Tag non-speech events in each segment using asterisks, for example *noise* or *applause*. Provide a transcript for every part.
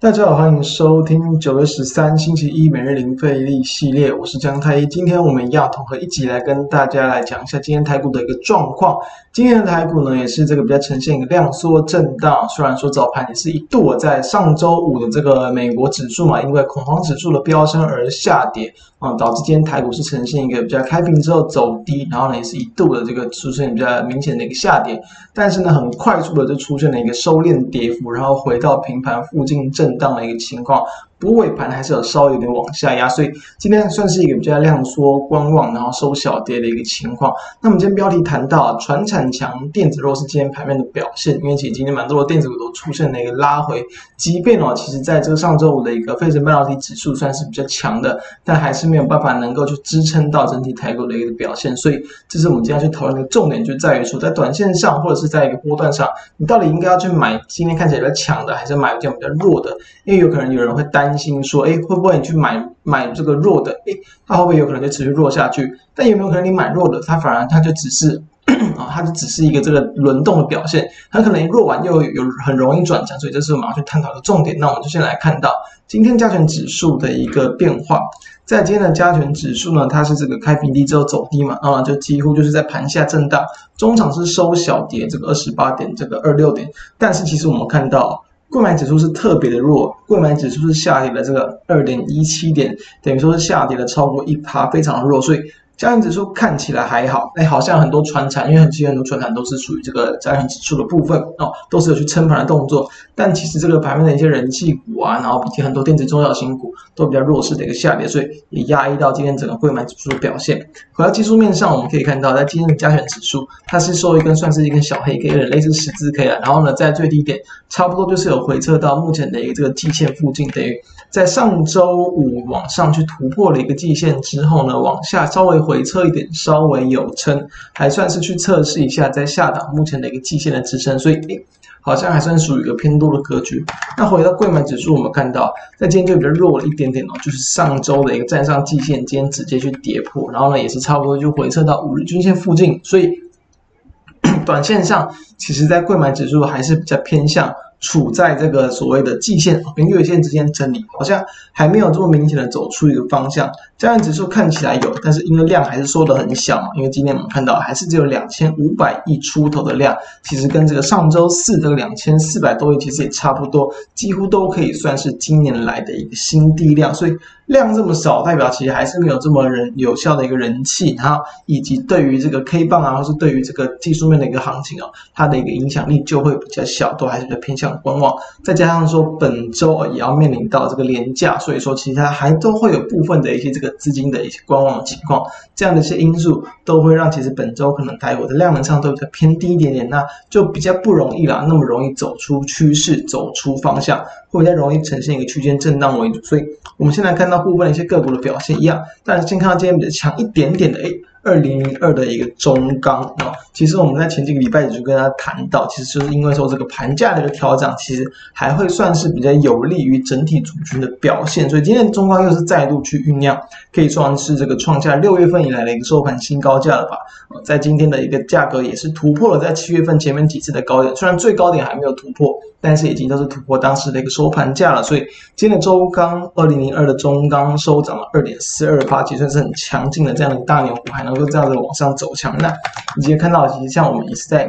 大家好，欢迎收听九月十三星期一每日零费力系列，我是江太一。今天我们要统合一集来跟大家来讲一下今天台股的一个状况。今天的台股呢，也是这个比较呈现一个量缩震荡。虽然说早盘也是一度在上周五的这个美国指数嘛，因为恐慌指数的飙升而下跌啊，导致今天台股是呈现一个比较开平之后走低，然后呢也是一度的这个出现比较明显的一个下跌，但是呢很快速的就出现了一个收敛跌幅，然后回到平盘附近震荡的一个情况。不过尾盘还是有稍微有点往下压，所以今天算是一个比较量缩观望，然后收小跌的一个情况。那么今天标题谈到传产强，电子弱是今天盘面的表现，因为其实今天蛮多的电子股都出现了一个拉回，即便哦，其实在这个上周五的一个费城半导体指数算是比较强的，但还是没有办法能够去支撑到整体台股的一个表现。所以这是我们今天要去讨论的重点，就在于说在短线上或者是在一个波段上，你到底应该要去买今天看起来比较强的，还是买这样比较弱的？因为有可能有人会担担心说，哎，会不会你去买买这个弱的，哎，它会不会有可能就持续弱下去？但有没有可能你买弱的，它反而它就只是 *coughs* 啊，它就只是一个这个轮动的表现，它可能弱完又有很容易转强，所以这是我们要去探讨的重点。那我们就先来看到今天加权指数的一个变化，在今天的加权指数呢，它是这个开平低之后走低嘛，啊，就几乎就是在盘下震荡，中场是收小跌，这个二十八点，这个二六点，但是其实我们看到。购买指数是特别的弱，购买指数是下跌了这个二点一七点，等于说是下跌了超过一趴，非常的弱，所以。加权指数看起来还好，哎，好像很多传产，因为很其实很多传产都是属于这个加权指数的部分哦，都是有去撑盘的动作。但其实这个盘面的一些人气股啊，然后比起很多电子中小型股都比较弱势的一个下跌，所以也压抑到今天整个柜买指数的表现。回到技术面上，我们可以看到，在今天的加权指数，它是收一根算是一根小黑 K，有点类似十字 K 了。然后呢，在最低点差不多就是有回撤到目前的一个这个季线附近，等于在上周五往上去突破了一个季线之后呢，往下稍微。回撤一点，稍微有撑，还算是去测试一下在下档目前的一个季线的支撑，所以诶好像还算属于一个偏多的格局。那回到柜买指数，我们看到在今天就比较弱了一点点哦，就是上周的一个站上季线，今天直接去跌破，然后呢也是差不多就回撤到五日均线附近，所以 *coughs* 短线上其实在柜买指数还是比较偏向。处在这个所谓的季线跟月线之间整理，好像还没有这么明显的走出一个方向。加权指数看起来有，但是因为量还是缩得很小嘛。因为今天我们看到还是只有两千五百亿出头的量，其实跟这个上周四这个两千四百多亿其实也差不多，几乎都可以算是今年来的一个新低量。所以量这么少，代表其实还是没有这么人有效的一个人气，然后以及对于这个 K 棒啊，或是对于这个技术面的一个行情哦，它的一个影响力就会比较小，都还是比较偏向。观望，再加上说本周也要面临到这个廉价，所以说其他还都会有部分的一些这个资金的一些观望的情况，这样的一些因素都会让其实本周可能台股的量能上都比较偏低一点点，那就比较不容易啦，那么容易走出趋势，走出方向，会比较容易呈现一个区间震荡为主。所以我们现在看到部分的一些个股的表现一样，但是先看到今天比较强一点点的诶二零零二的一个中钢啊，其实我们在前几个礼拜也就跟大家谈到，其实就是因为说这个盘价的一个调整，其实还会算是比较有利于整体族群的表现，所以今天中钢又是再度去酝酿，可以算是这个创下六月份以来的一个收盘新高价了吧？在今天的一个价格也是突破了在七月份前面几次的高点，虽然最高点还没有突破，但是已经都是突破当时的一个收盘价了，所以今天的周刚二零零二的中钢收涨了二点四二八，其实算是很强劲的这样的一个大牛股，还能。够这样子往上走强，那你今天看到，其实像我们也是在，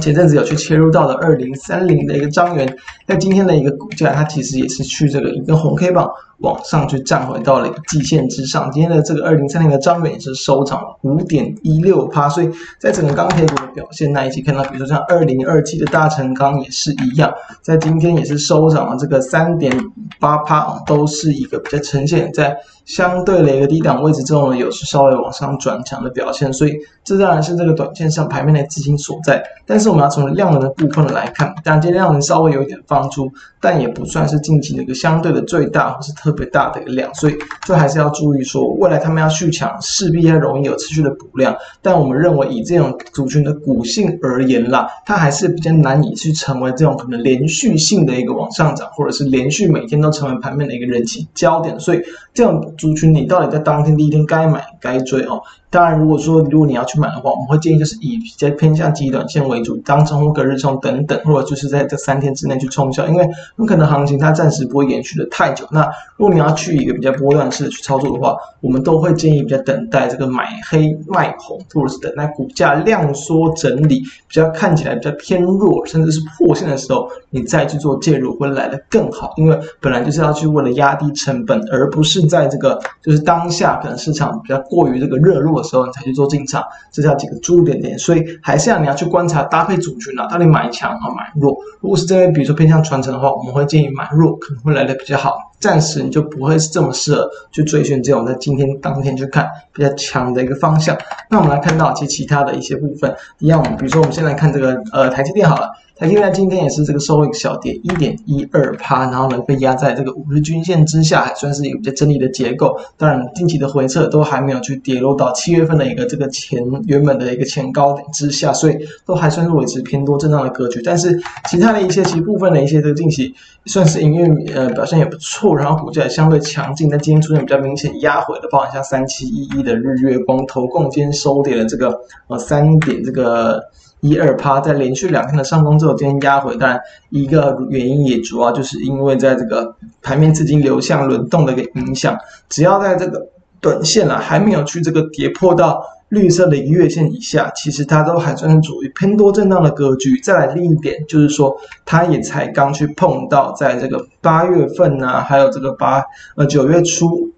前阵子有去切入到了二零三零的一个张元，在今天的一个股价，它其实也是去这个一个红 K 棒。往上去站回到了一个季线之上，今天的这个二零三零的彰源也是收涨了五点一六趴，所以在整个钢铁股的表现那一期看到，比如说像二零二七的大成钢也是一样，在今天也是收涨了这个三点八趴，都是一个比较呈现在相对的一个低档位置之后呢，有是稍微往上转强的表现，所以这当然是这个短线上盘面的资金所在。但是我们要从量能的部分来看，当然今天量能稍微有一点放出，但也不算是近期的一个相对的最大或是特。特别大的一个量，所以这还是要注意说，未来他们要续强，势必要容易有持续的补量。但我们认为以这种族群的股性而言啦，它还是比较难以去成为这种可能连续性的一个往上涨，或者是连续每天都成为盘面的一个人气焦点。所以这种族群你到底在当天第一天该买该追哦。当然，如果说如果你要去买的话，我们会建议就是以比较偏向极短线为主，当冲或隔日冲等等，或者就是在这三天之内去冲销，因为很可能行情它暂时不会延续的太久。那如果你要去一个比较波段式的去操作的话，我们都会建议比较等待这个买黑卖红，或者是等待股价量缩整理，比较看起来比较偏弱，甚至是破线的时候，你再去做介入会来的更好。因为本来就是要去为了压低成本，而不是在这个就是当下可能市场比较过于这个热络。的时候你才去做进场，这叫几个注意点点，所以还是要你要去观察搭配族群啊，到底买强啊买弱。如果是这边比如说偏向传承的话，我们会建议买弱可能会来的比较好，暂时你就不会是这么适合去追寻这种在今天当天去看比较强的一个方向。那我们来看到其实其他的一些部分，一样，比如说我们先来看这个呃台积电好了。台积电今天也是这个收一个小跌一点一二趴，然后呢被压在这个五日均线之下，还算是一个整理的结构。当然，近期的回撤都还没有去跌落到七月份的一个这个前原本的一个前高点之下，所以都还算是维持偏多震荡的格局。但是其他的一些其部分的一些这个近期算是营运呃表现也不错，然后股价也相对强劲。但今天出现比较明显压回的，包含像三七一一的日月光、投控今天收跌了这个呃三点这个。一二趴，在连续两天的上攻之后，今天压回，当然一个原因也主要就是因为在这个盘面资金流向轮动的一个影响。只要在这个短线啊还没有去这个跌破到绿色的一月线以下，其实它都还算是处于偏多震荡的格局。再来另一点就是说，它也才刚去碰到在这个八月份啊，还有这个八呃九月初。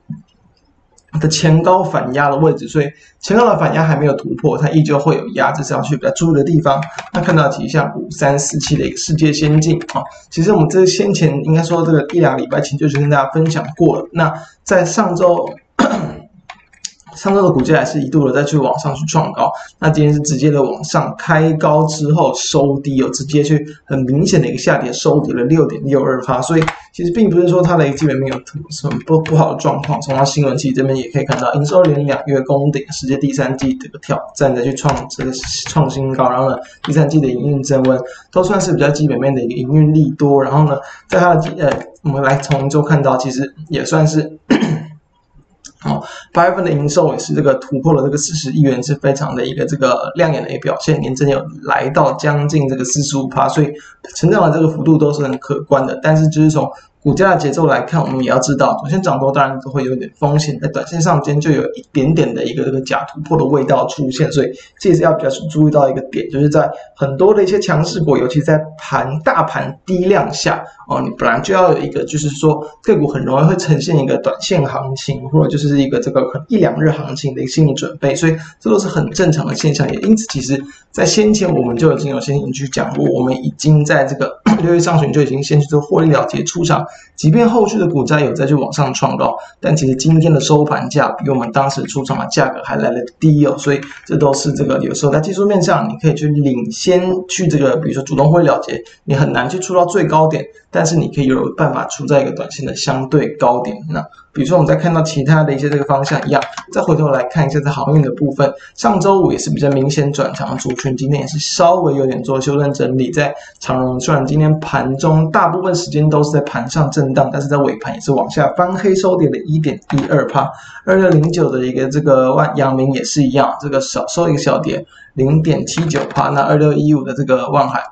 的前高反压的位置，所以前高的反压还没有突破，它依旧会有压，这是要去比较注意的地方。那看到其实像五三四七的一个世界先进啊，其实我们这先前应该说这个一两礼拜前就已经跟大家分享过了。那在上周。上周的股价还是一度的再去往上去创高，那今天是直接的往上开高之后收低，有直接去很明显的一个下跌，收跌了六点六二%，所以其实并不是说它的一个基本面有什么不不好的状况。从它新闻期这边也可以看到，营收连两月攻顶，世界第三季这个挑战的去创这个创新高，然后呢，第三季的营运增温都算是比较基本面的一个营运利多，然后呢，在它的呃，我们来从中看到，其实也算是。哦，八月份的营收也是这个突破了这个四十亿元，是非常的一个这个亮眼的一个表现，年增有来到将近这个四十五趴，所以成长的这个幅度都是很可观的。但是就是从股价的节奏来看，我们也要知道，短线涨多当然都会有点风险，在短线上间就有一点点的一个这个假突破的味道出现，所以这也是要比较注意到一个点，就是在很多的一些强势股，尤其在盘大盘低量下哦，你本来就要有一个，就是说个股很容易会呈现一个短线行情，或者就是一个这个可能一两日行情的一个心理准备，所以这都是很正常的现象，也因此其实在先前我们就已经有先行去讲过，我们已经在这个六月上旬就已经先去做获利了结出场。即便后续的股价有再去往上创高，但其实今天的收盘价比我们当时出场的价格还来得低哦，所以这都是这个有时候在技术面上，你可以去领先去这个，比如说主动获利了结，你很难去出到最高点，但是你可以有办法出在一个短线的相对高点。那比如说我们再看到其他的一些这个方向一样，再回头来看一下在航运的部分，上周五也是比较明显转强的族群，今天也是稍微有点做修正整理，在长荣虽然今天盘中大部分时间都是在盘上震荡，但是在尾盘也是往下翻黑收跌的一点一二帕。二六零九的一个这个万阳明也是一样，这个小收一个小跌零点七九帕。那二六一五的这个万海。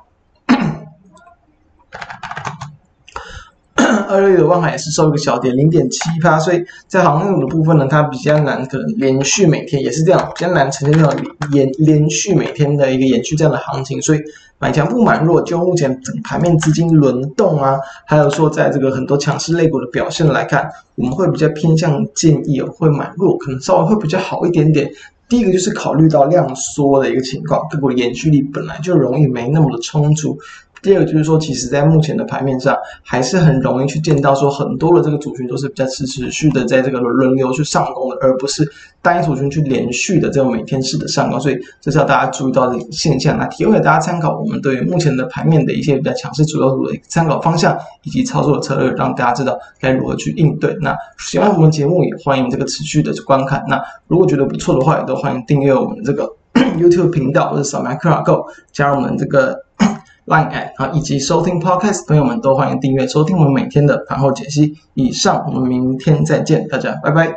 *coughs* 二六一的万海也是收一个小跌零点七趴，所以在航运股的部分呢，它比较难，可能连续每天也是这样，比较难呈现这种延连续每天的一个延续这样的行情，所以买强不买弱，就目前整盘面资金轮动啊，还有说在这个很多强势类股的表现来看，我们会比较偏向建议会买弱，可能稍微会比较好一点点。第一个就是考虑到量缩的一个情况，个股延续力本来就容易没那么的充足。第二个就是说，其实在目前的盘面上，还是很容易去见到说很多的这个族群都是比较持持续的在这个轮流去上攻的，而不是单一族群去连续的这种每天式的上攻。所以这是要大家注意到的现象。那提供给大家参考，我们对于目前的盘面的一些比较强势主流股的参考方向以及操作的策略，让大家知道该如何去应对。那喜欢我们节目，也欢迎这个持续的去观看。那如果觉得不错的话，也都欢迎订阅我们这个 *clears throat* YouTube 频道，或者扫描 QR Code 加入我们这个。*clears throat* Line at 啊，以及收听 Podcast 朋友们都欢迎订阅收听我们每天的盘后解析。以上，我们明天再见，大家拜拜。